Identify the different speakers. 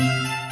Speaker 1: Música